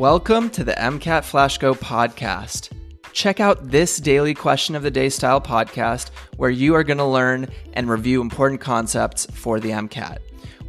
Welcome to the MCAT Flash Go podcast. Check out this daily question of the day style podcast where you are going to learn and review important concepts for the MCAT.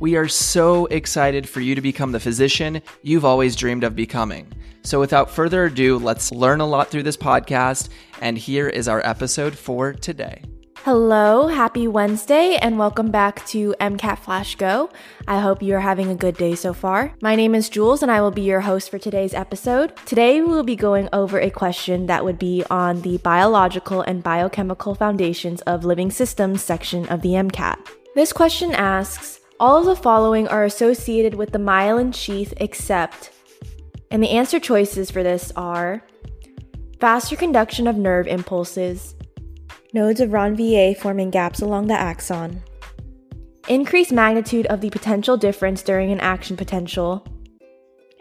We are so excited for you to become the physician you've always dreamed of becoming. So, without further ado, let's learn a lot through this podcast. And here is our episode for today. Hello, happy Wednesday, and welcome back to MCAT Flash Go. I hope you are having a good day so far. My name is Jules, and I will be your host for today's episode. Today, we will be going over a question that would be on the biological and biochemical foundations of living systems section of the MCAT. This question asks All of the following are associated with the myelin sheath except, and the answer choices for this are faster conduction of nerve impulses nodes of Ranvier forming gaps along the axon, increased magnitude of the potential difference during an action potential,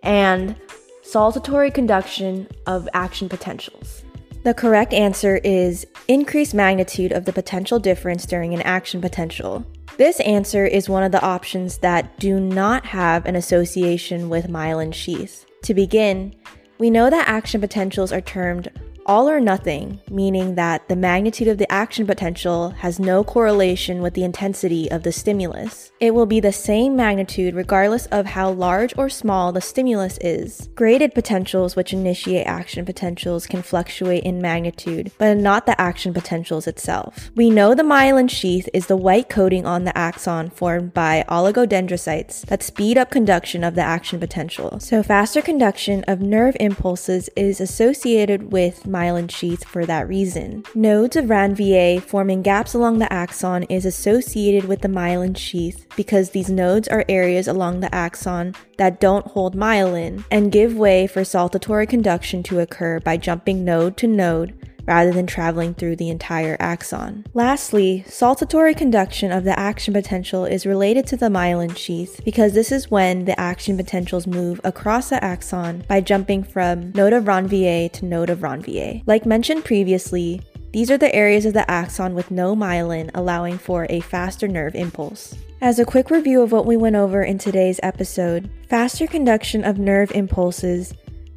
and saltatory conduction of action potentials. The correct answer is increased magnitude of the potential difference during an action potential. This answer is one of the options that do not have an association with myelin sheath. To begin, we know that action potentials are termed all or nothing, meaning that the magnitude of the action potential has no correlation with the intensity of the stimulus. It will be the same magnitude regardless of how large or small the stimulus is. Graded potentials, which initiate action potentials, can fluctuate in magnitude, but not the action potentials itself. We know the myelin sheath is the white coating on the axon formed by oligodendrocytes that speed up conduction of the action potential. So, faster conduction of nerve impulses is associated with myelin sheath for that reason. Nodes of Ranvier forming gaps along the axon is associated with the myelin sheath because these nodes are areas along the axon that don't hold myelin and give way for saltatory conduction to occur by jumping node to node rather than traveling through the entire axon. Lastly, saltatory conduction of the action potential is related to the myelin sheath because this is when the action potentials move across the axon by jumping from node of Ranvier to node of Ranvier. Like mentioned previously, these are the areas of the axon with no myelin, allowing for a faster nerve impulse. As a quick review of what we went over in today's episode, faster conduction of nerve impulses,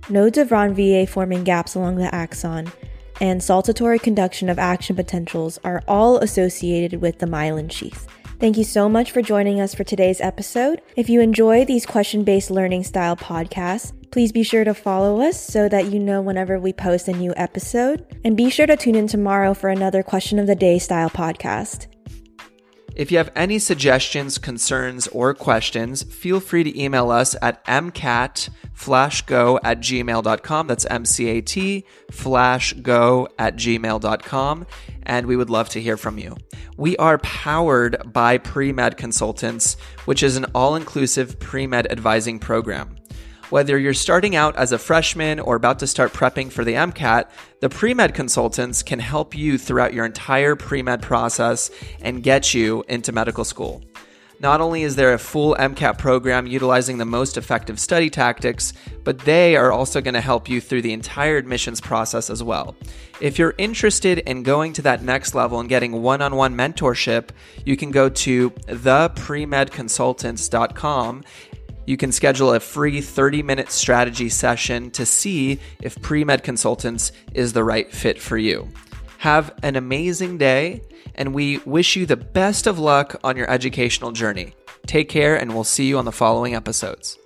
nodes of Ranvier forming gaps along the axon, and saltatory conduction of action potentials are all associated with the myelin sheath. Thank you so much for joining us for today's episode. If you enjoy these question based learning style podcasts, please be sure to follow us so that you know whenever we post a new episode. And be sure to tune in tomorrow for another question of the day style podcast. If you have any suggestions, concerns, or questions, feel free to email us at mcatflashgo at gmail.com. That's M C A T flashgo at gmail.com. And we would love to hear from you. We are powered by Pre Med Consultants, which is an all inclusive pre med advising program. Whether you're starting out as a freshman or about to start prepping for the MCAT, the pre med consultants can help you throughout your entire pre med process and get you into medical school. Not only is there a full MCAT program utilizing the most effective study tactics, but they are also going to help you through the entire admissions process as well. If you're interested in going to that next level and getting one on one mentorship, you can go to thepremedconsultants.com you can schedule a free 30 minute strategy session to see if Pre Med Consultants is the right fit for you. Have an amazing day, and we wish you the best of luck on your educational journey. Take care, and we'll see you on the following episodes.